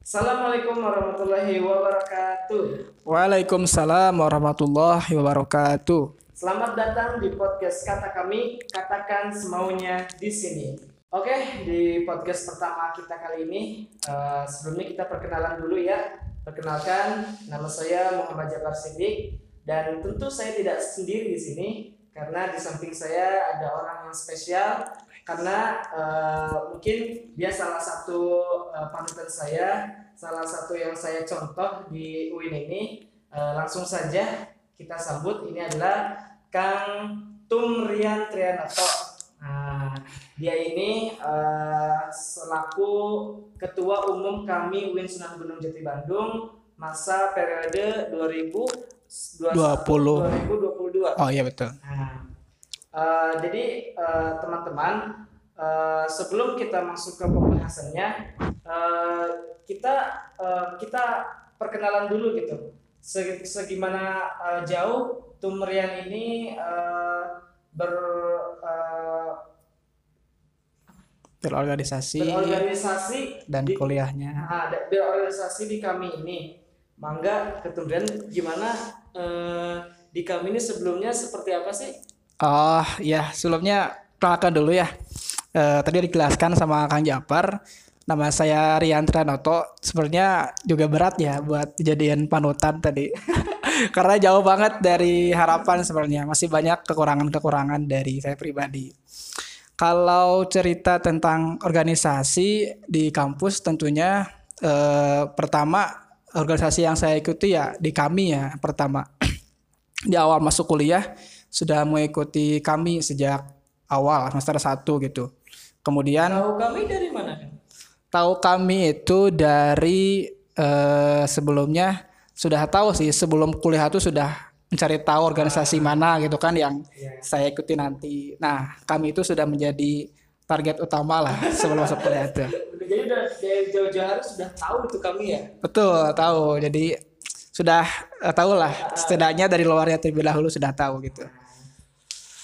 Assalamualaikum warahmatullahi wabarakatuh. Waalaikumsalam warahmatullahi wabarakatuh. Selamat datang di podcast kata kami, katakan semaunya di sini. Oke, di podcast pertama kita kali ini, uh, sebelumnya kita perkenalan dulu ya. Perkenalkan, nama saya Muhammad Jabar Sindik dan tentu saya tidak sendiri di sini karena di samping saya ada orang yang spesial karena uh, mungkin dia salah satu uh, panutan saya, salah satu yang saya contoh di UIN ini. Uh, langsung saja kita sambut ini adalah Kang Tumrian Trianato. Nah, dia ini uh, selaku ketua umum kami UIN Sunan Gunung Jati Bandung masa periode 2021 2022. Oh iya betul. Nah, Uh, jadi uh, teman-teman uh, sebelum kita masuk ke pembahasannya uh, kita uh, kita perkenalan dulu gitu segimana uh, jauh Tumrian ini uh, ber uh, berorganisasi, berorganisasi dan di, kuliahnya. Nah, berorganisasi di kami ini. Mangga kemudian gimana uh, di kami ini sebelumnya seperti apa sih? Oh ya sebelumnya perkenalkan dulu ya. Uh, tadi dijelaskan sama Kang Japar. Nama saya Rian Tranoto. Sebenarnya juga berat ya buat jadian panutan tadi. Karena jauh banget dari harapan sebenarnya. Masih banyak kekurangan-kekurangan dari saya pribadi. Kalau cerita tentang organisasi di kampus tentunya eh, pertama organisasi yang saya ikuti ya di kami ya pertama di awal masuk kuliah sudah mengikuti kami sejak awal semester 1 gitu. Kemudian tahu kami dari mana? Tahu kami itu dari eh, sebelumnya sudah tahu sih sebelum kuliah itu sudah mencari tahu organisasi ah. mana gitu kan yang yeah. saya ikuti nanti. Nah, kami itu sudah menjadi target utama lah sebelum masuk kuliah itu. Jadi udah dari jauh-jauh hari sudah tahu itu kami ya? Betul, tahu. Jadi sudah uh, tahu lah ah. setidaknya dari luarnya terlebih dahulu sudah tahu gitu.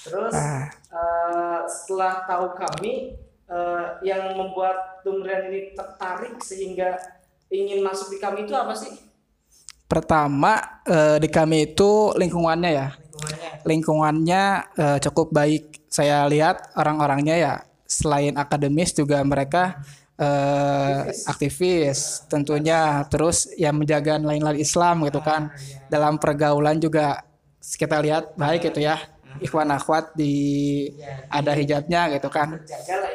Terus ah. uh, setelah tahu kami uh, yang membuat Tumrian ini tertarik sehingga ingin masuk di kami itu apa sih? Pertama uh, di kami itu lingkungannya ya. Lingkungannya, lingkungannya uh, cukup baik. Saya lihat orang-orangnya ya selain akademis juga mereka uh, aktivis. aktivis tentunya terus yang menjaga nilai-nilai Islam gitu kan. Ah, iya. Dalam pergaulan juga kita lihat baik gitu ya ikhwan akhwat di ada hijabnya gitu kan.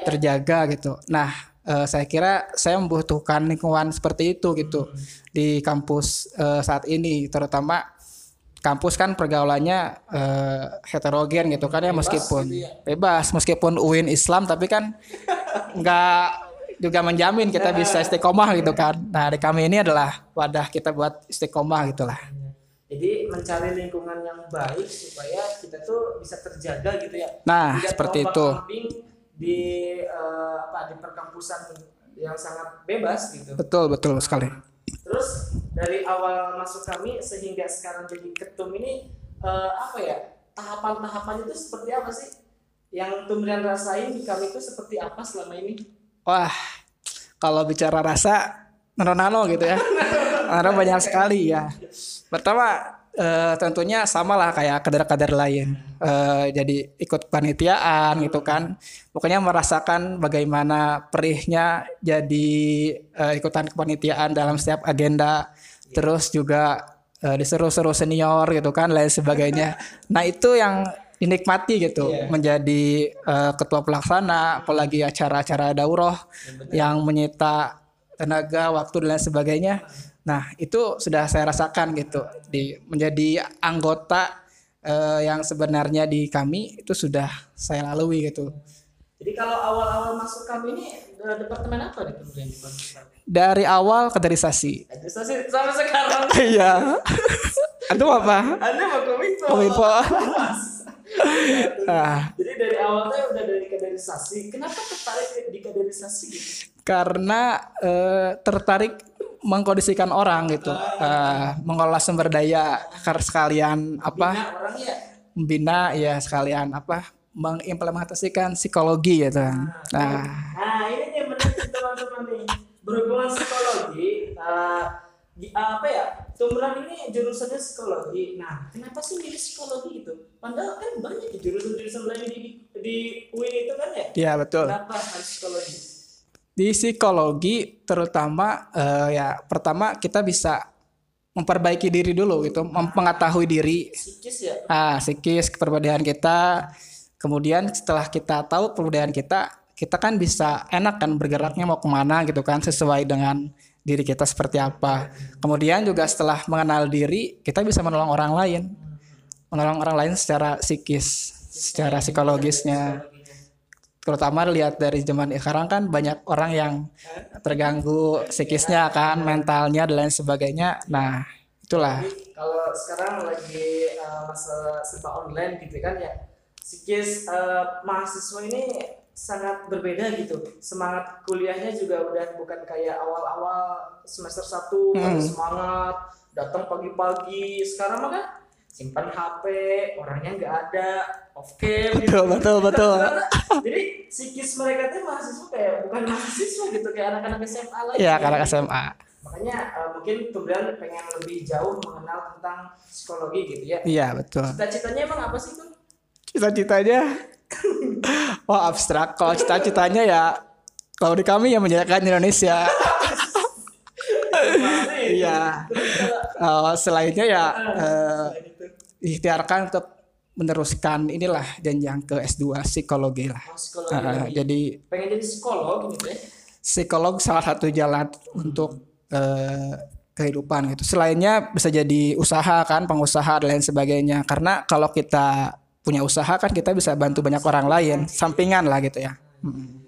Terjaga gitu. Nah uh, saya kira saya membutuhkan lingkungan seperti itu gitu di kampus uh, saat ini terutama kampus kan pergaulannya uh, heterogen gitu kan ya meskipun gitu ya. bebas meskipun UIN Islam tapi kan nggak juga menjamin kita bisa istiqomah gitu kan. Nah di kami ini adalah wadah kita buat istiqomah gitulah jadi mencari lingkungan yang baik supaya kita tuh bisa terjaga gitu ya. Nah, Tidak seperti itu. Di uh, apa di perkampusan yang sangat bebas gitu. Betul, betul sekali. Terus dari awal masuk kami sehingga sekarang jadi ketum ini uh, apa ya? Tahapan-tahapan itu seperti apa sih? Yang Tumrian rasain di kami itu seperti apa selama ini? Wah, kalau bicara rasa nano-nano gitu ya. Karena banyak sekali ya. Pertama uh, tentunya sama lah kayak kader-kader lain. Uh, jadi ikut panitiaan gitu kan. Pokoknya merasakan bagaimana perihnya jadi uh, ikutan kepanitiaan dalam setiap agenda. Terus juga uh, diseru-seru senior gitu kan lain sebagainya. Nah, itu yang dinikmati gitu yeah. menjadi uh, ketua pelaksana apalagi acara-acara daurah ya, yang menyita tenaga waktu dan lain sebagainya Nah, itu sudah saya rasakan gitu di menjadi anggota uh, yang sebenarnya di kami itu sudah saya lalui gitu. Jadi kalau awal-awal masuk kami ini departemen apa nih kemudian Dari awal kaderisasi. Kaderisasi sampai sekarang. Iya. Anda apa? Anda mau kominfo. Kominfo. ah. Jadi dari awalnya udah dari kaderisasi. Kenapa tertarik di kaderisasi gitu? Karena uh, tertarik mengkondisikan orang gitu, uh, mengolah sumber daya sekalian apa? Ya? Membina ya sekalian apa? Mengimplementasikan psikologi gitu. Nah, nah, nah ini yang menarik teman-teman nih berhubungan psikologi uh, apa ya Tumran ini jurusannya psikologi nah kenapa sih milih psikologi itu padahal kan banyak jurusan-jurusan lain di di UIN itu kan ya iya betul kenapa harus psikologi di psikologi terutama uh, ya pertama kita bisa memperbaiki diri dulu gitu mengetahui diri psikis ya ah psikis kepribadian kita kemudian setelah kita tahu perbedaan kita kita kan bisa enak kan bergeraknya mau ke mana gitu kan sesuai dengan diri kita seperti apa. Kemudian juga setelah mengenal diri, kita bisa menolong orang lain. Menolong orang lain secara psikis, secara psikologisnya. Terutama lihat dari zaman sekarang kan banyak orang yang terganggu psikisnya kan, mentalnya dan lain sebagainya. Nah, itulah. kalau sekarang lagi uh, masa serba online gitu kan ya, psikis uh, mahasiswa ini sangat berbeda gitu semangat kuliahnya juga udah bukan kayak awal-awal semester 1 hmm. semangat datang pagi-pagi sekarang mah kan simpan HP orangnya nggak ada off cam gitu. betul betul betul. Jadi psikis mereka tuh mahasiswa kayak bukan mahasiswa gitu kayak anak-anak SMA lagi. Ya anak SMA makanya uh, mungkin kemudian pengen lebih jauh mengenal tentang psikologi gitu ya. Iya betul. Cita-citanya emang apa sih tuh cita-citanya? Wah abstrak. Kalau cita-citanya ya kalau di kami ya menjayakan Indonesia. Iya. uh, selainnya ya uh, ikhtiarkan untuk meneruskan inilah jenjang ke S2 psikologi lah. Oh, psikologi uh, jadi pengen jadi psikolog gitu ya. Psikolog salah satu jalan untuk uh, kehidupan gitu. Selainnya bisa jadi usaha kan, pengusaha dan lain sebagainya. Karena kalau kita punya usaha kan kita bisa bantu banyak orang lain sampingan lah gitu ya hmm.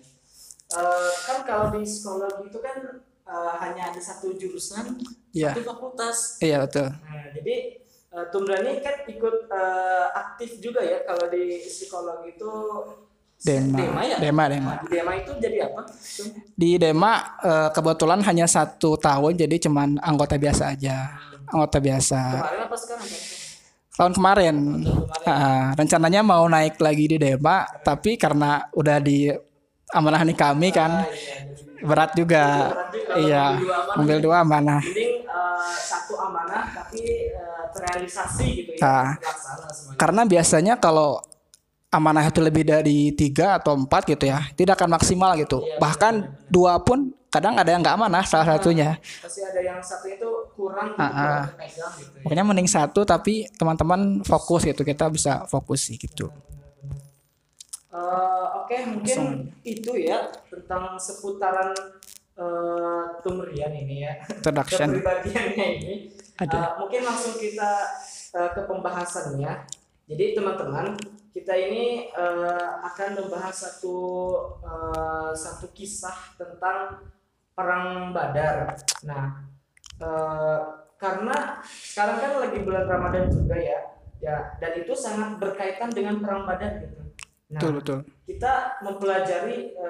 uh, kan kalau di sekolah itu kan uh, hanya ada satu jurusan yeah. satu fakultas iya yeah, betul nah, jadi uh, Tumbrani kan ikut uh, aktif juga ya kalau di psikologi itu Dema. Dema ya? Dema, Dema. Nah, Dema itu jadi apa? Di Dema kebetulan hanya satu tahun jadi cuman anggota biasa aja. Anggota biasa. Kemarin apa sekarang? tahun kemarin. Uh, rencananya mau naik lagi di Dema, tapi karena udah di amanah nih kami kan berat juga. Iya, mobil dua amanah. Mending uh, satu amanah tapi uh, terrealisasi gitu ya. Nah, karena biasanya kalau amanah itu lebih dari tiga atau empat gitu ya, tidak akan maksimal gitu. Iya, Bahkan dua pun kadang ada yang nggak amanah salah satunya. Pasti ada yang satu itu kurang gitu, uh, gitu ya. Pokoknya mending satu tapi teman-teman fokus gitu kita bisa fokus sih gitu. Uh, Oke okay, mungkin so. itu ya tentang seputaran uh, Tumrian ini ya. Introduction. Kepribadiannya ini. Ada. Uh, mungkin langsung kita uh, ke pembahasannya. Jadi teman-teman kita ini uh, akan membahas satu uh, satu kisah tentang perang Badar. Nah, e, karena sekarang kan lagi bulan Ramadan juga ya, ya dan itu sangat berkaitan dengan perang Badar gitu. Nah, betul, betul. kita mempelajari e,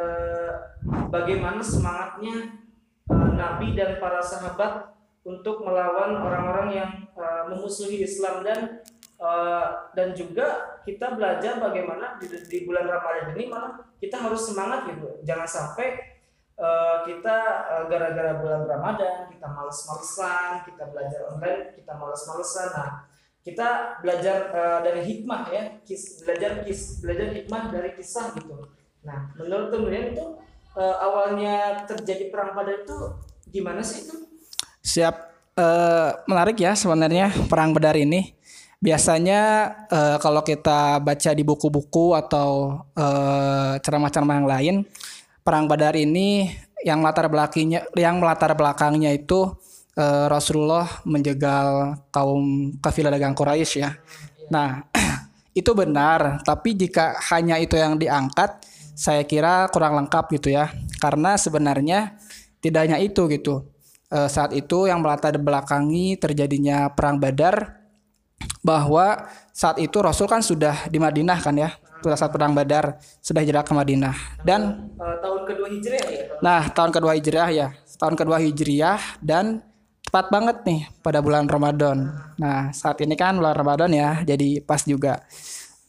bagaimana semangatnya e, Nabi dan para sahabat untuk melawan orang-orang yang e, memusuhi Islam dan Uh, dan juga kita belajar bagaimana di, di bulan Ramadan ini malah kita harus semangat gitu jangan sampai uh, kita uh, gara-gara bulan Ramadan kita males-malesan, kita belajar online, kita males-malesan. Nah, kita belajar uh, dari hikmah ya, kis, belajar kis, belajar hikmah dari kisah gitu. Nah, menurut teman itu uh, awalnya terjadi perang pada itu gimana sih itu? Siap. Uh, menarik ya sebenarnya perang Badar ini. Biasanya uh, kalau kita baca di buku-buku atau ceramah-ceramah uh, yang lain, perang Badar ini yang latar belakangnya yang melatar belakangnya itu uh, Rasulullah menjegal kaum kafilah dagang Quraisy ya. Nah, itu benar, tapi jika hanya itu yang diangkat, saya kira kurang lengkap gitu ya. Karena sebenarnya tidak hanya itu gitu. Uh, saat itu yang melatar belakangi terjadinya perang Badar bahwa saat itu Rasul kan sudah di Madinah kan ya pada saat perang Badar sudah hijrah ke Madinah dan uh, tahun kedua hijriah ya nah tahun kedua hijriah ya tahun kedua hijriah dan tepat banget nih pada bulan Ramadan nah saat ini kan bulan Ramadan ya jadi pas juga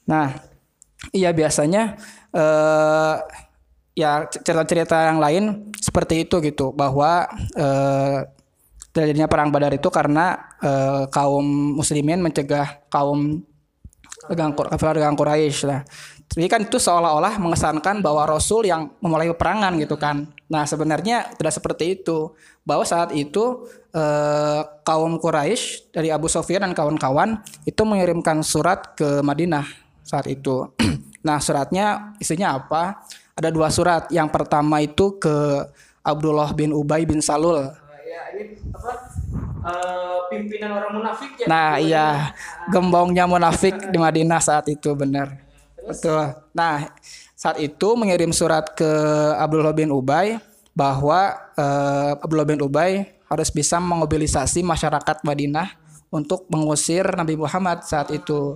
nah iya biasanya uh, ya cerita-cerita yang lain seperti itu gitu bahwa uh, terjadinya perang Badar itu karena eh, kaum muslimin mencegah kaum pegang Quraisy lah. Jadi kan itu seolah-olah mengesankan bahwa Rasul yang memulai peperangan gitu kan. Nah sebenarnya tidak seperti itu. Bahwa saat itu eh, kaum Quraisy dari Abu Sofyan dan kawan-kawan itu mengirimkan surat ke Madinah saat itu. nah suratnya isinya apa? Ada dua surat. Yang pertama itu ke Abdullah bin Ubay bin Salul. ya ini apa? eh, pimpinan orang munafik ya. Nah iya gembongnya munafik di Madinah saat itu benar. Betul. Nah saat itu mengirim surat ke Abdullah bin Ubay bahwa eh, Abdullah bin Ubay harus bisa memobilisasi masyarakat Madinah untuk mengusir Nabi Muhammad saat itu.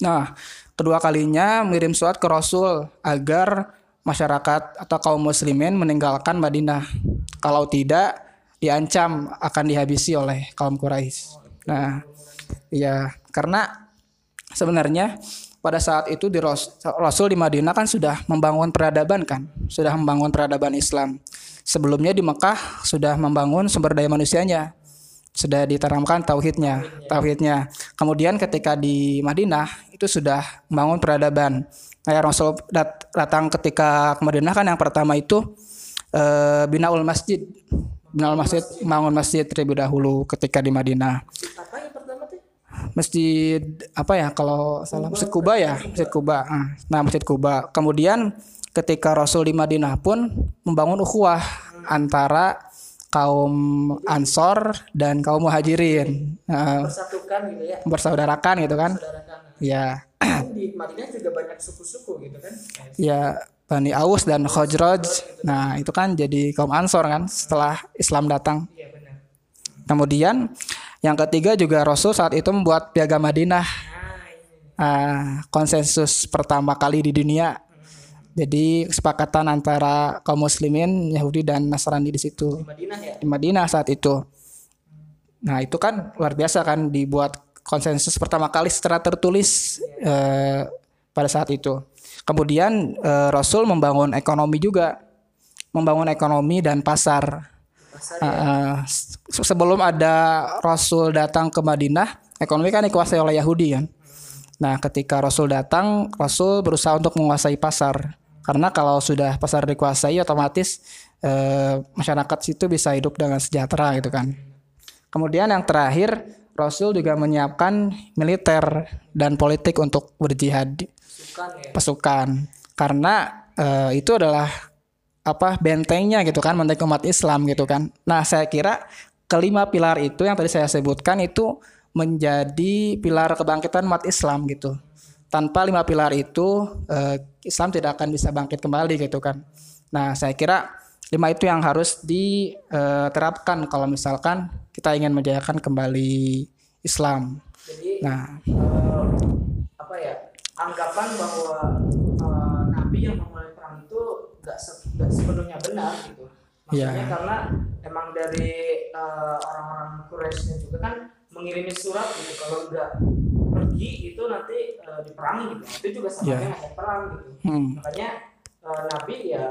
Nah, kedua kalinya mengirim surat ke Rasul agar masyarakat atau kaum muslimin meninggalkan Madinah. Kalau tidak, diancam akan dihabisi oleh kaum Quraisy. Nah, ya karena sebenarnya pada saat itu di Ras- Rasul di Madinah kan sudah membangun peradaban kan, sudah membangun peradaban Islam. Sebelumnya di Mekah sudah membangun sumber daya manusianya, sudah ditanamkan tauhidnya, tauhidnya. Kemudian ketika di Madinah itu sudah membangun peradaban. Nah, Rasul dat- datang ketika ke Madinah kan yang pertama itu eh, binaul masjid, binaul masjid, bangun masjid terlebih dahulu ketika di Madinah? Masjid apa ya kalau salah masjid Kuba ya? Masjid Kuba Ah, nah masjid Kuba. Kemudian ketika Rasul di Madinah pun membangun ukhuwah antara kaum Ansor dan kaum Muhajirin. Nah, Persatukan gitu ya. bersaudarakan gitu kan? Ya. Kan di Madinah juga banyak suku-suku gitu kan. ya Bani Aus dan Khosraj nah itu kan jadi kaum Ansor kan setelah Islam datang. Iya kemudian yang ketiga juga Rasul saat itu membuat piagam Madinah Nah, ah, konsensus pertama kali di dunia. Jadi kesepakatan antara kaum muslimin, Yahudi dan Nasrani di situ Di Madinah ya. di Madinah saat itu. Nah itu kan luar biasa kan dibuat konsensus pertama kali secara tertulis eh, pada saat itu. Kemudian eh, Rasul membangun ekonomi juga, membangun ekonomi dan pasar. Se- sebelum ada Rasul datang ke Madinah, ekonomi kan dikuasai oleh Yahudi kan. Nah, ketika Rasul datang, Rasul berusaha untuk menguasai pasar. Karena kalau sudah pasar dikuasai, otomatis eh, masyarakat situ bisa hidup dengan sejahtera gitu kan. Kemudian yang terakhir, Rasul juga menyiapkan militer dan politik untuk berjihad di- sukan ya. pasukan. Karena eh, itu adalah apa bentengnya gitu kan benteng umat Islam gitu kan. Nah, saya kira kelima pilar itu yang tadi saya sebutkan itu menjadi pilar kebangkitan umat Islam gitu. Tanpa lima pilar itu eh, Islam tidak akan bisa bangkit kembali gitu kan. Nah, saya kira lima itu yang harus diterapkan kalau misalkan kita ingin menjayakan kembali Islam. Jadi Nah, eh, apa ya anggapan bahwa eh, nabi yang memulai perang itu nggak se- nggak sepenuhnya benar gitu maksudnya Iya. karena emang dari eh, orang-orang Quraisy juga kan mengirimi surat gitu kalau nggak pergi itu nanti eh, diperangi gitu itu juga sama Iya. dengan ngajak perang gitu hmm. makanya eh, nabi ya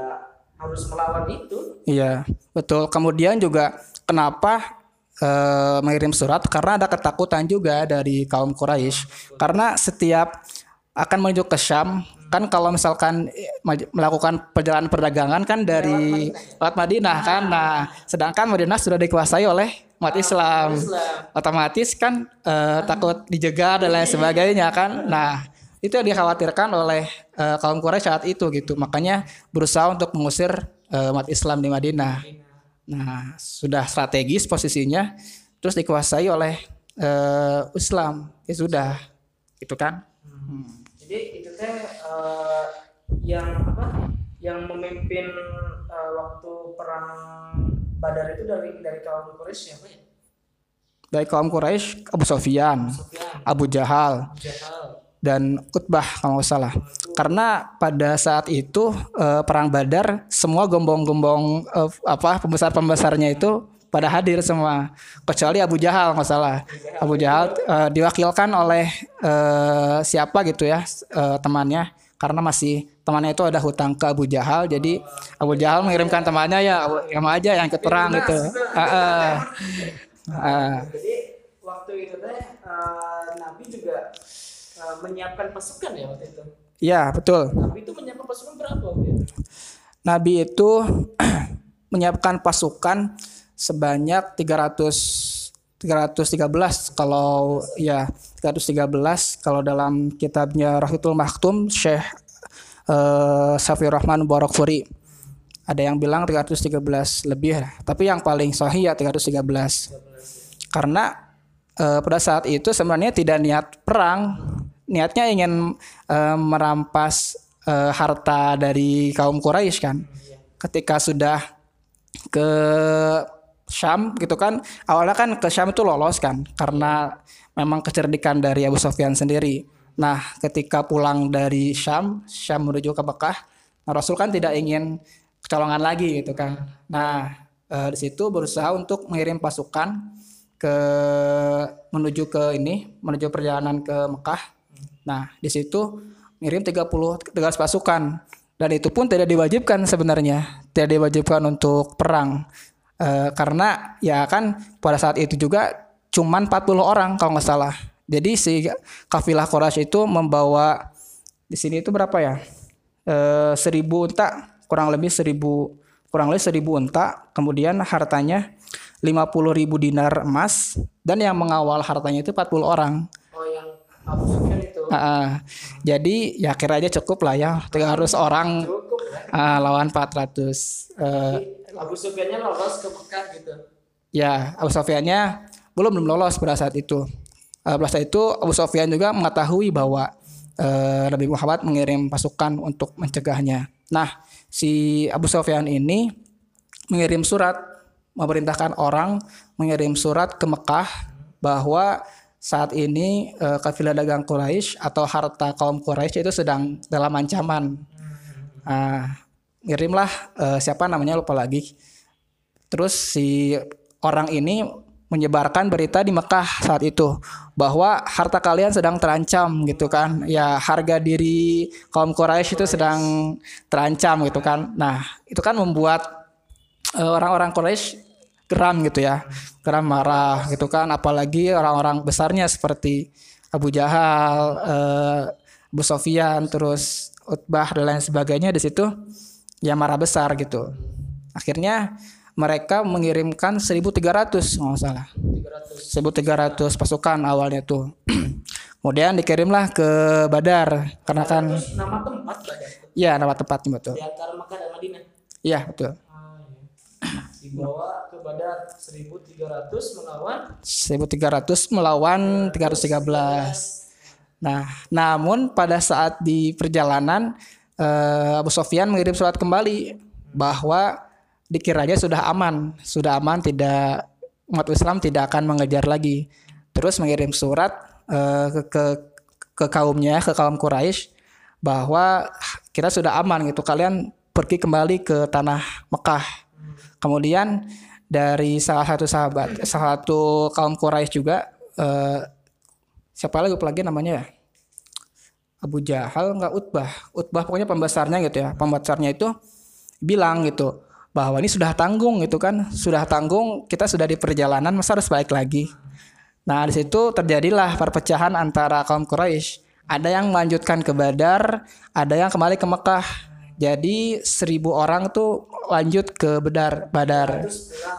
harus melawan itu Iya, betul. Kemudian juga kenapa eh, mengirim surat karena ada ketakutan juga dari kaum Quraisy. Karena setiap akan menuju ke Syam, kan kalau misalkan eh, melakukan perjalanan perdagangan kan dari lewat Madinah kan. Nah, sedangkan Madinah sudah dikuasai oleh umat Islam. Islam Otomatis kan eh, takut dijegal dan lain sebagainya kan. Nah, itu yang dikhawatirkan oleh eh, kaum Quraisy saat itu gitu. Makanya berusaha untuk mengusir eh, umat Islam di Madinah. Nah, sudah strategis posisinya, terus dikuasai oleh eh, Islam. Ya sudah, gitu kan? Jadi itu teh eh, yang apa yang memimpin eh, waktu perang Badar itu dari dari kaum Quraisy siapa ya? Dari kaum Quraisy, Abu Sofyan, Sufyan. Abu Jahal, Jahal. Dan Utbah kalau nggak salah. Karena pada saat itu eh, perang Badar semua gombong-gombong eh, apa pembesar-pembesarnya itu pada hadir semua kecuali Abu Jahal nggak salah. Abu Jahal eh, diwakilkan oleh eh, siapa gitu ya eh, temannya karena masih temannya itu ada hutang ke Abu Jahal jadi Abu Jahal mengirimkan temannya ya Abu sama aja yang ikut perang gitu Heeh. Ah, Jadi waktu itu teh eh, Nabi juga eh, menyiapkan pasukan ya waktu itu. ya betul Nabi itu menyiapkan pasukan berapa waktu itu? Nabi itu menyiapkan pasukan sebanyak 300 313 kalau ya 313 kalau dalam kitabnya Rahitul Maktum Syekh eh, Safi Rahman Barakfuri ada yang bilang 313 lebih tapi yang paling sahih ya 313 karena eh, pada saat itu sebenarnya tidak niat perang. Niatnya ingin eh, merampas eh, harta dari kaum Quraisy kan. Ketika sudah ke Syam gitu kan. Awalnya kan ke Syam itu lolos kan karena memang kecerdikan dari Abu Sufyan sendiri. Nah ketika pulang dari Syam Syam menuju ke Mekah nah, Rasul kan tidak ingin kecolongan lagi gitu kan. Nah eh, di situ berusaha untuk mengirim pasukan ke menuju ke ini menuju perjalanan ke Mekah. Nah di situ ngirim 30 13 pasukan. Dan itu pun tidak diwajibkan sebenarnya. Tidak diwajibkan untuk perang Eh, karena ya kan pada saat itu juga cuman 40 orang kalau nggak salah. Jadi si kafilah Quraisy itu membawa di sini itu berapa ya? Eh, seribu unta kurang lebih seribu kurang lebih seribu unta. Kemudian hartanya 50 ribu dinar emas. Dan yang mengawal hartanya itu 40 orang. Oh yang itu. Ah, ah. jadi ya kira aja cukup lah ya. 300 orang ah, lawan 400 Eh, Abu Sufyannya lolos ke Mekah gitu. ya Abu Sofyannya belum belum lolos pada saat itu. Eh, pada saat itu Abu Sofyan juga mengetahui bahwa eh, Nabi Muhammad mengirim pasukan untuk mencegahnya. Nah, si Abu Sofyan ini mengirim surat memerintahkan orang mengirim surat ke Mekah bahwa saat ini eh, kafilah dagang Quraisy atau harta kaum Quraisy itu sedang dalam ancaman. Ah, ngirimlah eh, siapa namanya lupa lagi. Terus si orang ini menyebarkan berita di Mekah saat itu bahwa harta kalian sedang terancam gitu kan. Ya harga diri kaum Quraisy itu sedang terancam gitu kan. Nah, itu kan membuat eh, orang-orang Quraisy geram gitu ya. Geram marah gitu kan apalagi orang-orang besarnya seperti Abu Jahal, eh, Abu Sofyan, terus Utbah dan lain sebagainya di situ ya marah besar gitu. Akhirnya mereka mengirimkan 1300 nggak salah. 1300 pasukan awalnya tuh. Kemudian dikirimlah ke Badar karena kan nama tempat Badar ya nama tempatnya betul. di antara Mekah dan Madinah. Iya betul. Ah, iya. Dibawa ke Badar 1300 melawan 1300 melawan 313. Nah, namun pada saat di perjalanan eh, Abu Sofyan mengirim surat kembali bahwa dikiranya sudah aman, sudah aman tidak umat Islam tidak akan mengejar lagi. Terus mengirim surat eh, ke, ke ke kaumnya, ke kaum Quraisy bahwa kita sudah aman gitu. Kalian pergi kembali ke tanah Mekah. Kemudian dari salah satu sahabat, salah satu kaum Quraisy juga eh, siapa lagi lagi namanya ya? Abu Jahal nggak Utbah. Utbah pokoknya pembesarnya gitu ya. Pembesarnya itu bilang gitu bahwa ini sudah tanggung gitu kan. Sudah tanggung, kita sudah di perjalanan masa harus balik lagi. Nah, di situ terjadilah perpecahan antara kaum Quraisy. Ada yang melanjutkan ke Badar, ada yang kembali ke Mekah. Jadi seribu orang tuh lanjut ke Badar, Badar.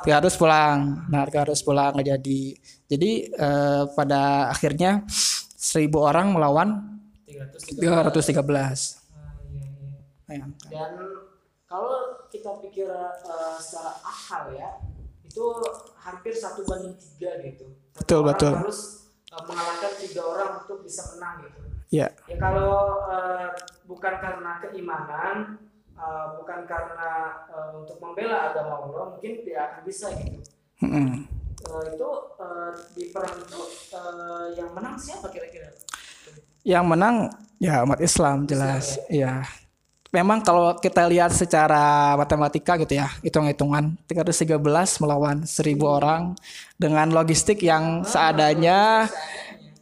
300 pulang. Nah, 300 pulang nggak jadi. Jadi eh, pada akhirnya seribu orang melawan 300 313. Ah, iya, iya. Bayangkan. Dan kalau kita pikir eh, secara akal ya, itu hampir satu banding tiga gitu. Satu Betul, orang betul. Harus eh, mengalahkan tiga orang untuk bisa menang gitu. Ya, Ya kalau eh, bukan karena keimanan, eh, bukan karena eh, untuk membela agama Allah, mungkin tidak akan bisa gitu. mm-mm. Eh, itu eh, di perang itu eh, yang menang siapa kira-kira? yang menang ya umat Islam jelas. Ya. Memang kalau kita lihat secara matematika gitu ya, hitung-hitungan 313 melawan 1000 orang dengan logistik yang seadanya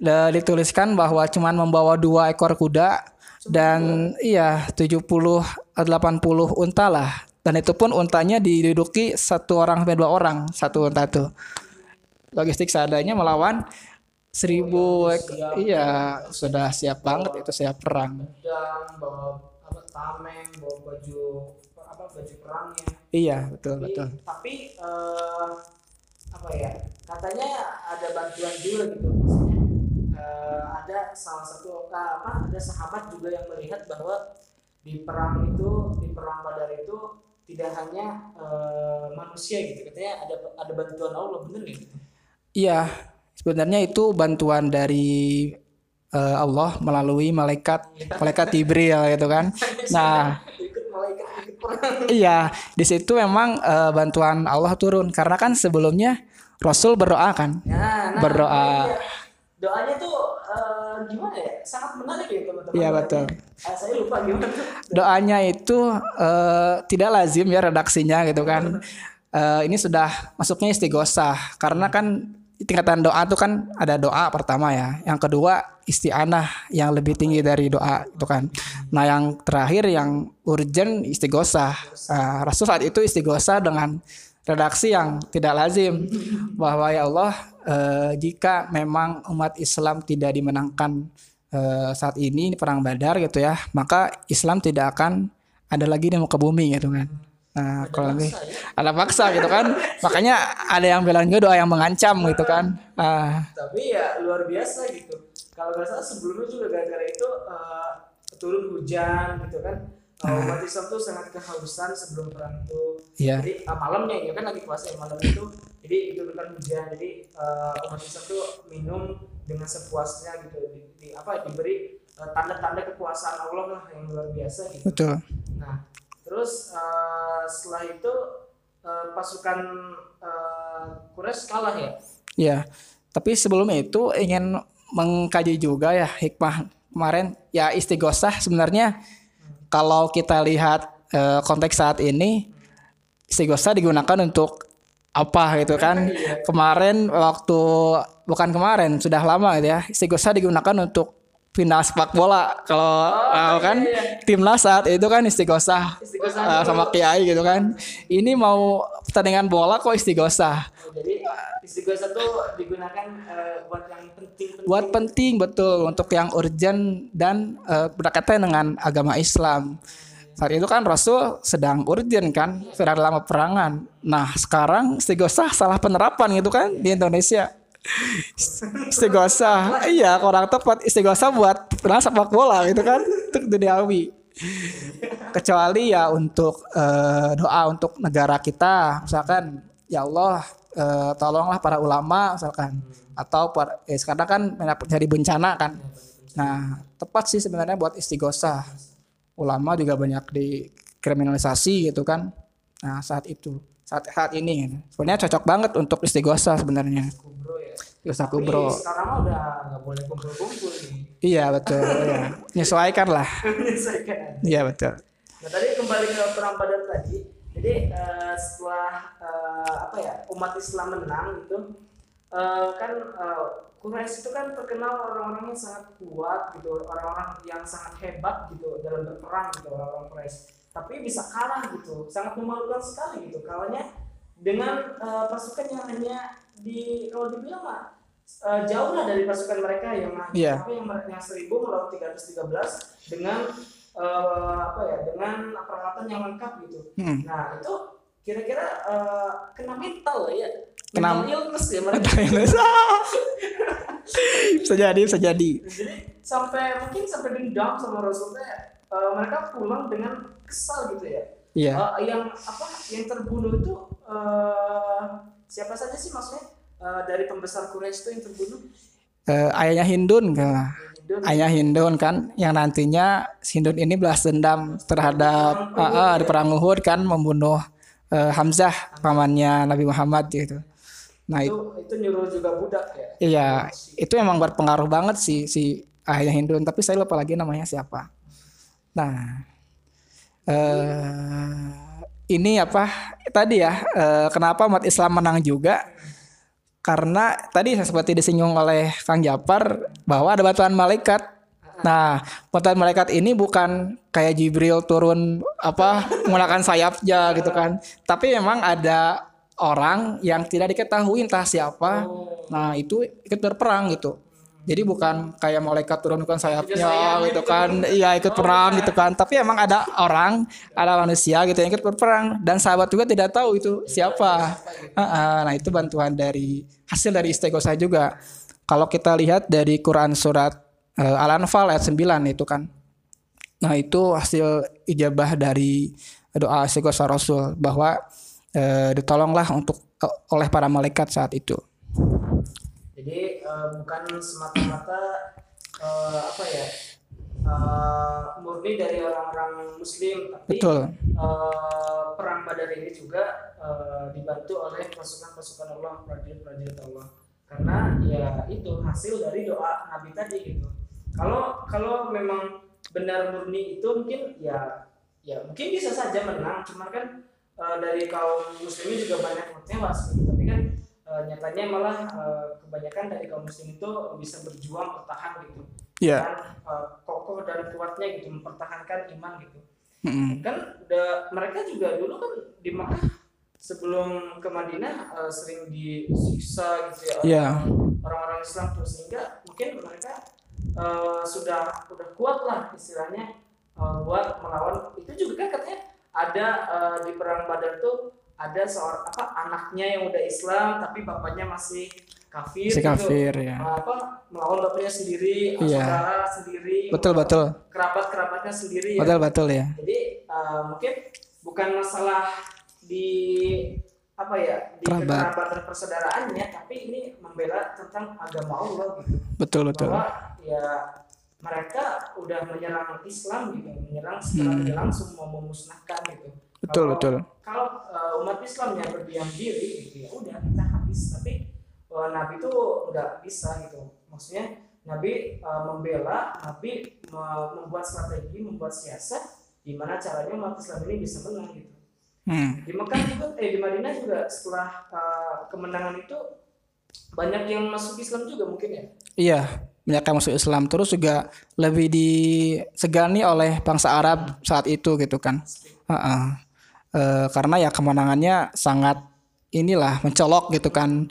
dan dituliskan bahwa cuman membawa dua ekor kuda dan iya 70 80 unta lah. Dan itu pun untanya diduduki satu orang sampai dua orang satu unta tuh logistik seadanya melawan seribu ek- iya sudah siap banget itu siap perang. Pedang bawa apa tameng bawa baju apa baju perangnya. Iya betul Jadi, betul. tapi eh, apa ya katanya ada bantuan juga gitu maksudnya eh, ada salah satu eh, apa ada sahabat juga yang melihat bahwa di perang itu di perang Badar itu tidak hanya eh, manusia gitu katanya ada ada bantuan Allah bener nih gitu. iya sebenarnya itu bantuan dari Allah melalui malaikat malaikat Jibril gitu kan nah Iya, di situ memang eh, bantuan Allah turun karena kan sebelumnya Rasul berdoa kan. nah, nah Berdoa. iya. Doanya tuh eh, gimana ya sangat menarik ya teman-teman Iya, betul. Ah, saya lupa gimana tuh Doanya itu eh, tidak lazim ya redaksinya gitu kan. Eh, ini sudah masuknya istighosah karena kan tingkatan doa itu kan ada doa pertama ya. Yang kedua isti'anah yang lebih tinggi dari doa itu kan. Nah, yang terakhir yang urgent istighosah. Nah, Rasul saat itu istighosah dengan redaksi yang tidak lazim bahwa ya Allah eh, jika memang umat Islam tidak dimenangkan eh, saat ini perang Badar gitu ya, maka Islam tidak akan ada lagi di muka bumi gitu kan. Nah, kalau lebih ada paksa gitu kan. Makanya ada yang bilang juga doa yang mengancam gitu kan. Nah, tapi ya luar biasa gitu kalau nggak salah sebelumnya juga gara-gara itu eh, turun hujan gitu kan Eh, umat Islam tuh sangat kehausan sebelum perang itu Iya. jadi eh, malamnya ya kan lagi puasa ya malam itu jadi itu kan hujan jadi eh, umat Islam tuh minum dengan sepuasnya gitu di, di- apa diberi eh, tanda-tanda kekuasaan Allah lah yang luar biasa gitu betul. Nah, terus eh, setelah itu eh, pasukan eh, Quraisy kalah ya. Iya. Tapi sebelum itu ingin mengkaji juga ya hikmah kemarin ya istighosah sebenarnya kalau kita lihat eh, konteks saat ini istighosah digunakan untuk apa gitu kan? Kemarin waktu bukan kemarin sudah lama gitu ya. Istighosah digunakan untuk final sepak bola. Kalau tahu kan timnas saat itu kan istighosah Istighosah eh, sama kiai gitu kan. Ini mau pertandingan bola kok istighosah Oh, jadi istighosah tuh digunakan eh, buat yang penting-penting. buat penting betul untuk yang urgent dan eh, berkaitan dengan agama Islam. Saat itu kan Rasul sedang urgent kan, sedang dalam peperangan. Nah sekarang istighosah salah penerapan gitu kan di Indonesia. Istighosah, iya kurang tepat istighosah buat pernah sepak bola gitu kan, untuk duniawi. Kecuali ya untuk eh, doa untuk negara kita, misalkan ya Allah eh, tolonglah para ulama misalkan atau para, eh, sekarang kan jadi bencana kan. Nah tepat sih sebenarnya buat istighosah. Ulama juga banyak dikriminalisasi gitu kan. Nah saat itu saat saat ini gitu. sebenarnya cocok banget untuk istighosah sebenarnya. Kubro ya. Istighosah Tapi kubro. sekarang udah nggak boleh kumpul-kumpul nih. Iya betul. ya. Menyesuaikan lah. Menyesuaikan. Iya betul. Nah tadi kembali ke perang Badar tadi. Jadi eh, setelah eh, apa ya umat Islam menang gitu, eh, kan eh, Quraisy itu kan terkenal orang-orang yang sangat kuat gitu, orang-orang yang sangat hebat gitu dalam berperang gitu orang-orang Quraisy. Tapi bisa kalah gitu, sangat memalukan sekali gitu. Kalahnya dengan eh, pasukan yang hanya di kalau dibilang mah eh, jauh lah dari pasukan mereka yang Iya. apa yang yang seribu melawan 313 dengan eh, apa ya dengan peralatan yang lengkap gitu. Hmm. Nah itu kira-kira eh, kena mental ya. Kena- Mental illness ya mereka. bisa jadi, bisa jadi. Jadi sampai mungkin sampai dendam sama Rasulnya eh, mereka pulang dengan kesal gitu ya. Iya. Eh, yang apa yang terbunuh itu eh, siapa saja sih maksudnya Eh, dari pembesar Quraisy itu yang terbunuh? Eh, ayahnya Hindun kan. Ayah Hindun kan yang nantinya si Hindun ini balas dendam terhadap ah, ah, di perang Uhud kan membunuh eh, Hamzah pamannya Nabi Muhammad gitu. Nah, itu itu nyuruh juga budak ya. Iya, itu emang berpengaruh banget sih si ayahnya Hindun, tapi saya lupa lagi namanya siapa. Nah, eh ini apa tadi ya? eh, kenapa umat Islam menang juga? Karena tadi seperti disinggung oleh Kang Japar bahwa ada bantuan malaikat. Nah, bantuan malaikat ini bukan kayak Jibril turun apa menggunakan sayapnya gitu kan. Tapi memang ada orang yang tidak diketahui entah siapa. Nah, itu ikut berperang gitu. Jadi bukan kayak malaikat turun bukan sayapnya gitu kan. Iya, ikut perang gitu kan. Tapi emang ada orang, ada manusia gitu yang ikut berperang dan sahabat juga tidak tahu itu siapa. Nah, itu bantuan dari hasil dari istighosah juga. Kalau kita lihat dari Quran surat uh, Al-Anfal ayat 9 itu kan. Nah, itu hasil ijabah dari doa istighosah Rasul bahwa uh, ditolonglah untuk uh, oleh para malaikat saat itu. Jadi uh, bukan semata-mata uh, apa ya uh, murni dari orang-orang Muslim, tapi Betul. Uh, perang Badar ini juga uh, dibantu oleh pasukan-pasukan Allah, prajurit-prajurit Allah. Karena ya itu hasil dari doa Nabi tadi gitu. Kalau kalau memang benar murni itu mungkin ya ya mungkin bisa saja menang, cuman kan uh, dari kaum muslimin juga banyak yang tewas gitu. Tapi uh, nyatanya malah uh, kebanyakan dari kaum muslim itu bisa berjuang bertahan gitu Iya. dan uh, kokoh dan kuatnya gitu mempertahankan iman gitu Mm-mm. kan udah mereka juga dulu kan di Makkah sebelum ke Madinah uh, sering disiksa gitu ya Iya. orang-orang Islam tuh sehingga mungkin mereka uh, sudah udah kuat lah istilahnya uh, buat melawan itu juga kan katanya ada uh, di perang Badar tuh ada seorang apa anaknya yang udah Islam tapi bapaknya masih kafir Si gitu. kafir ya. Uh, apa melawan bapaknya sendiri Iya. saudara sendiri Betul betul. kerabat kerabatnya sendiri ya. Betul betul ya. jadi uh, mungkin bukan masalah di apa ya di Kerabat. kekerabatan persaudaraannya tapi ini membela tentang agama Allah gitu Betul betul. bahwa ya mereka udah menyerang Islam gitu menyerang secara Hmm. langsung mau memusnahkan gitu Betul kalau, betul. kalau uh, umat Islam yang berdiam diri gitu ya udah kita habis tapi uh, Nabi itu nggak bisa gitu maksudnya Nabi uh, membela Nabi me- membuat strategi membuat siasat gimana caranya umat Islam ini bisa menang gitu Hmm. di Mekah juga eh di Madinah juga setelah uh, kemenangan itu banyak yang masuk Islam juga mungkin ya Iya, banyak yang masuk Islam terus juga lebih disegani oleh bangsa Arab saat itu gitu kan. Heeh. Eh, karena ya kemenangannya sangat inilah mencolok gitu kan.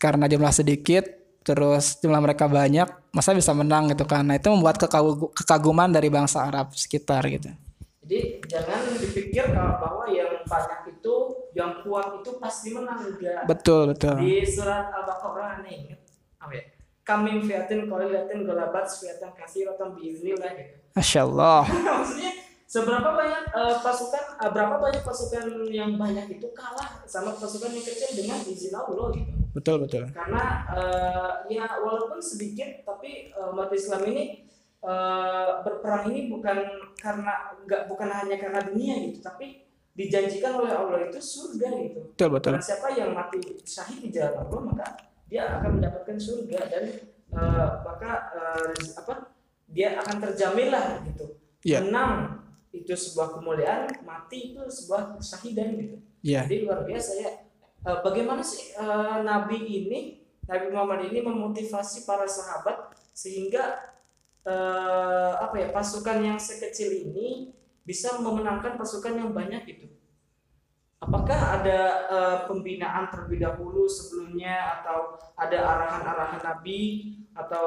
Karena jumlah sedikit terus jumlah mereka banyak, masa bisa menang gitu kan. Nah, itu membuat kekagu- kekaguman dari bangsa Arab sekitar gitu. Jadi jangan dipikir kalau bahwa yang banyak itu, yang kuat itu pasti menang enggak. Betul, betul. Di surat Al-Baqarah nih, ya? Kami fiatin qalilatin galabat fiatan katsiratan biiznillah gitu. Masya Allah. Maksudnya seberapa banyak eh, pasukan eh, berapa banyak pasukan yang banyak itu kalah sama pasukan yang kecil dengan izin Allah gitu. Betul, betul. Karena eh, ya walaupun sedikit tapi eh, umat Islam ini eh, berperang ini bukan karena nggak bukan hanya karena dunia gitu, tapi dijanjikan oleh Allah itu surga gitu. Betul, betul. Dan siapa yang mati syahid di jalan Allah maka dia akan mendapatkan surga dan eh, maka eh, apa dia akan terjamin lah gitu. Iya. Menang itu sebuah kemuliaan, mati itu sebuah kesahidan gitu. Iya. Jadi luar biasa ya. Eh, bagaimana sih eh, Nabi ini, Nabi Muhammad ini memotivasi para sahabat sehingga eh, apa ya pasukan yang sekecil ini bisa memenangkan pasukan yang banyak gitu. Apakah ada eh, pembinaan terlebih dahulu sebelumnya atau ada arahan-arahan Nabi atau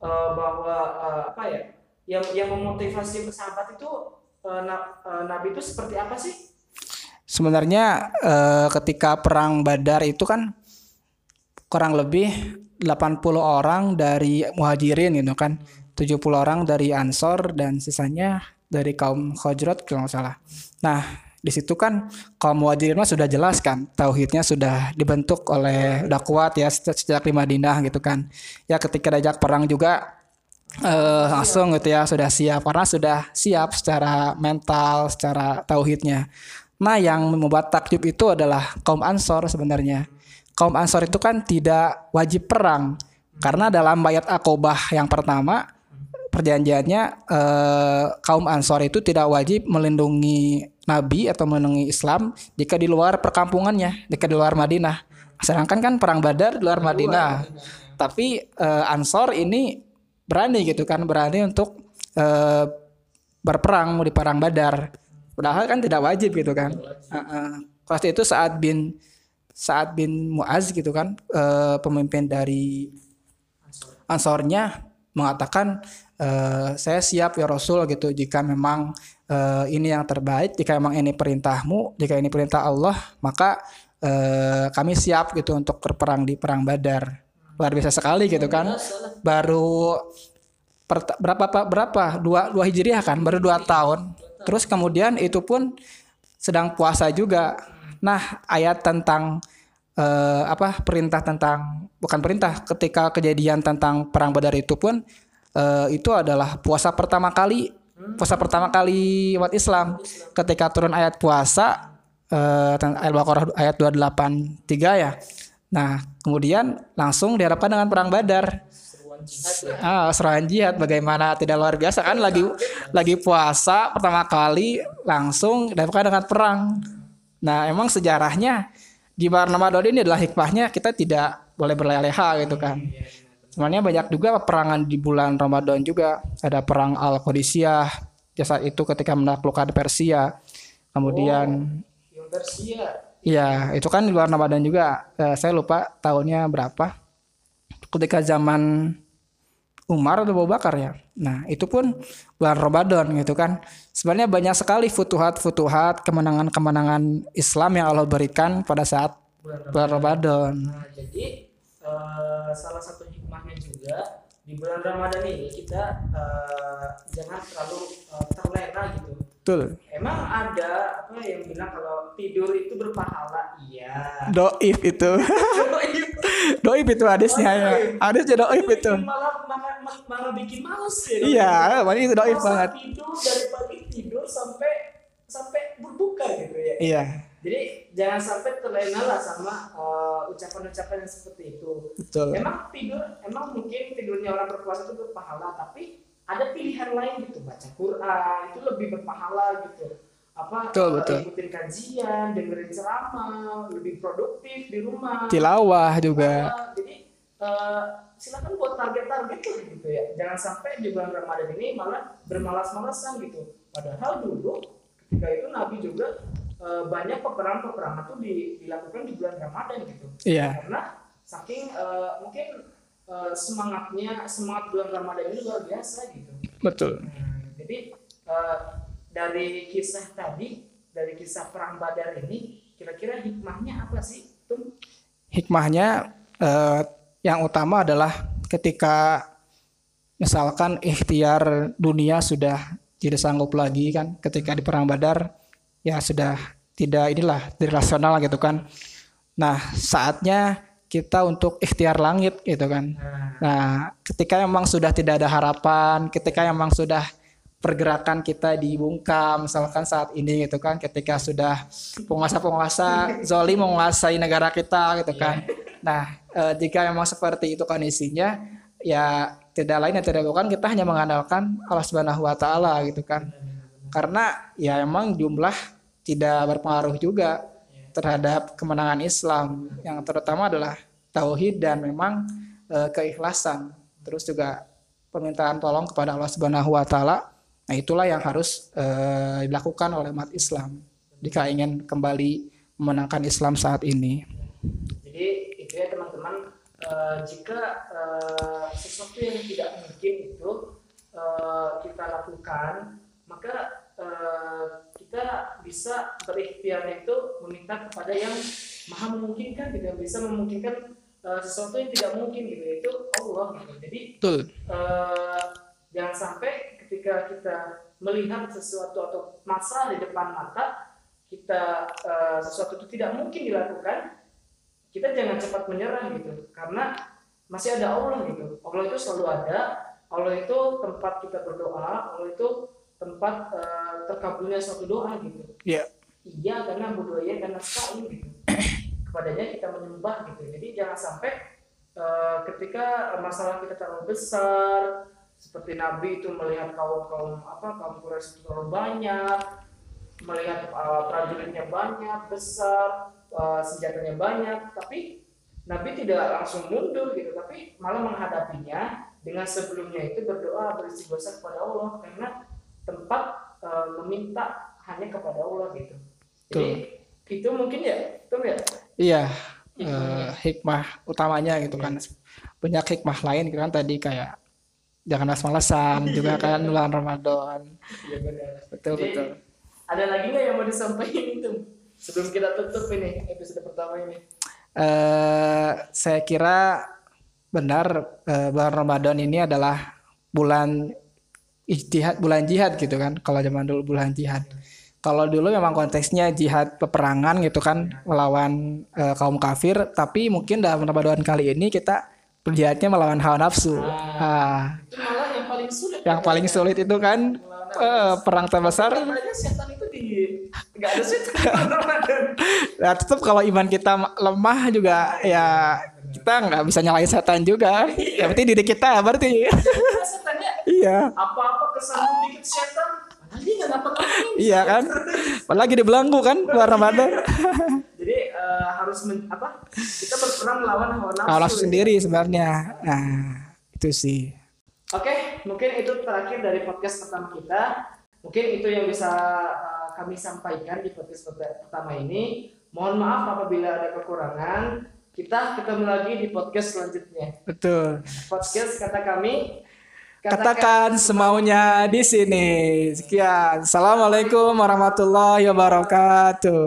eh, bahwa eh, apa ya yang yang memotivasi sahabat itu Nabi itu seperti apa sih? Sebenarnya eh, ketika perang Badar itu kan kurang lebih 80 orang dari Muhajirin gitu kan. 70 orang dari Ansor dan sisanya dari kaum Khajrat kalau nggak salah. Nah, di situ kan kaum Muhajirin sudah jelas kan tauhidnya sudah dibentuk oleh udah kuat ya sejak di Madinah gitu kan. Ya ketika diajak perang juga eh, langsung gitu ya sudah siap karena sudah siap secara mental, secara tauhidnya. Nah, yang membuat takjub itu adalah kaum Ansor sebenarnya. Kaum Ansor itu kan tidak wajib perang karena dalam bayat Akobah yang pertama perjanjiannya eh, kaum Ansor itu tidak wajib melindungi Nabi atau melindungi Islam jika di luar perkampungannya, jika di luar Madinah. Sedangkan kan perang Badar di luar Madinah. Tapi eh, Ansor ini berani gitu kan, berani untuk eh, berperang di perang Badar. Padahal kan tidak wajib gitu kan. Uh, uh. itu saat bin saat bin Muaz gitu kan eh, pemimpin dari Ansornya mengatakan eh, saya siap ya Rasul gitu jika memang eh, ini yang terbaik jika memang ini perintahmu jika ini perintah Allah maka eh, kami siap gitu untuk berperang di perang Badar luar biasa sekali gitu kan. Baru berapa pak? Berapa? Dua dua hijriah kan? Baru dua tahun. terus kemudian itu pun sedang puasa juga. Nah ayat tentang eh, apa perintah tentang bukan perintah ketika kejadian tentang perang Badar itu pun eh, itu adalah puasa pertama kali puasa pertama kali umat Islam. Ketika turun ayat puasa eh, ayat Baqarah ayat 283 ya nah kemudian langsung diharapkan dengan perang Badar Ah, serangan jihad bagaimana tidak luar biasa kan lagi lagi puasa pertama kali langsung dapatkan dengan perang. Nah, emang sejarahnya di bulan Ramadan ini adalah hikmahnya kita tidak boleh berleha-leha gitu kan. Sebenarnya banyak juga peperangan di bulan Ramadan juga. Ada perang Al-Qadisiyah saat itu ketika menaklukkan Persia. Kemudian Yang Persia. Iya, itu kan di luar Ramadan juga. Eh, saya lupa tahunnya berapa. Ketika zaman Umar atau Abu Bakar ya. Nah, itu pun bulan Ramadan gitu kan. Sebenarnya banyak sekali futuhat-futuhat, kemenangan-kemenangan Islam yang Allah berikan pada saat bulan Ramadan. Nah, jadi eh, salah satu hikmahnya juga di bulan Ramadan ini kita eh, jangan terlalu eh, terlena gitu. Betul. Emang ada apa yang bilang kalau tidur itu berpahala? Iya. Doif itu. doif itu hadisnya ya. Hadisnya doif itu. Bikin malah, malah, malah, bikin males ya. Iya, mana itu doif Masa banget. tidur dari pagi tidur sampai sampai berbuka gitu ya. Iya, Jadi jangan sampai terlena lah sama eh, ucapan-ucapan yang seperti itu. betul. Emang tidur, emang mungkin tidurnya orang berpuasa itu berpahala, tapi ada pilihan lain gitu, baca Quran itu lebih berpahala gitu. Apa Betul, eh, betul. ikutin kajian, dengerin ceramah, lebih produktif di rumah. Tilawah juga. Ah, jadi eh, silakan buat target-target lah gitu ya. Jangan sampai di bulan Ramadan ini malah bermalas-malasan gitu. Padahal dulu ketika itu Nabi juga eh, banyak peperangan-peperangan tuh di- dilakukan di bulan Ramadan gitu. Iya, Karena saking eh, mungkin eh, semangatnya semangat bulan Ramadan ini luar biasa gitu. betul. Nah, jadi eh, dari kisah tadi, dari kisah perang Badar ini, kira-kira hikmahnya apa sih? Tum? Hikmahnya eh, yang utama adalah ketika misalkan ikhtiar dunia sudah tidak sanggup lagi kan ketika di perang Badar ya sudah tidak inilah tidak rasional gitu kan. Nah, saatnya kita untuk ikhtiar langit gitu kan. Nah, ketika memang sudah tidak ada harapan, ketika memang sudah pergerakan kita dibungkam, misalkan saat ini gitu kan, ketika sudah penguasa-penguasa zolim menguasai negara kita gitu kan. Nah, eh, jika memang seperti itu kondisinya, ya tidak lain dan tidak bukan kita hanya mengandalkan Allah Subhanahu Wa Taala gitu kan. Karena ya emang jumlah tidak berpengaruh juga terhadap kemenangan Islam. Yang terutama adalah tauhid dan memang eh, keikhlasan. Terus juga permintaan tolong kepada Allah Subhanahu wa taala. Nah itulah yang harus eh, dilakukan oleh umat Islam jika ingin kembali memenangkan Islam saat ini. Jadi itu ya teman-teman, eh, jika eh, sesuatu yang tidak mungkin itu eh, kita lakukan, maka eh, kita bisa berikhtiarnya itu meminta kepada yang maha memungkinkan, tidak bisa memungkinkan eh, sesuatu yang tidak mungkin gitu, yaitu Allah gitu. Jadi betul. eh, jangan sampai ketika kita melihat sesuatu atau masalah di depan mata kita eh, sesuatu itu tidak mungkin dilakukan kita jangan cepat menyerah gitu. Karena masih ada Allah gitu. Allah itu selalu ada Allah itu tempat kita berdoa Allah itu tempat eh, terkabulnya suatu doa gitu. Iya. iya karena budaya karena sekali gitu. Kepadanya kita menyembah gitu. Jadi jangan sampai eh, ketika masalah kita terlalu besar seperti Nabi itu melihat kaum kaum apa kaum Quraisy itu terlalu banyak melihat eh, prajuritnya banyak besar eh, senjatanya banyak tapi Nabi tidak langsung mundur gitu. Tapi malah menghadapinya dengan sebelumnya itu berdoa beristighosah kepada Allah karena tempat uh, meminta hanya kepada Allah gitu. Jadi Tuh. itu mungkin ya, itu ya. Iya. Uh, hikmah utamanya gitu kan. Banyak hikmah lain gitu kan tadi kayak jangan malas-malesan juga kan bulan Ramadan. Iya benar. Betul Jadi, betul. Ada lagi nggak yang mau disampaikan itu sebelum kita tutup ini episode pertama ini? Uh, saya kira benar uh, bulan Ramadan ini adalah bulan ijtihad bulan jihad gitu kan kalau zaman dulu bulan jihad. Kalau dulu memang konteksnya jihad peperangan gitu kan melawan uh, kaum kafir tapi mungkin dalam Ramadan kali ini kita berjihadnya melawan hawa nafsu. Ah, itu malah yang paling sulit yang paling sulit itu kan uh, perang terbesar. Nggak ada nah, tetap kalau iman kita lemah juga ya kita nggak bisa nyalain setan juga. Iya. Yang penting diri kita berarti. Iya. Apa-apa kesambung dikit setan. Iya kan? Apalagi di belanggu kan luar Ramadan. Jadi uh, harus men, apa? Kita berperang melawan hawa nafsu. Hawa nafsu sendiri sebenarnya. Nah, itu sih. Oke, mungkin itu terakhir dari podcast pertama kita. Mungkin itu yang bisa uh, kami sampaikan di podcast pertama ini. Mohon maaf apabila ada kekurangan. Kita ketemu lagi di podcast selanjutnya. Betul. Podcast kata kami katakan semaunya di sini. Sekian. Assalamualaikum warahmatullahi wabarakatuh.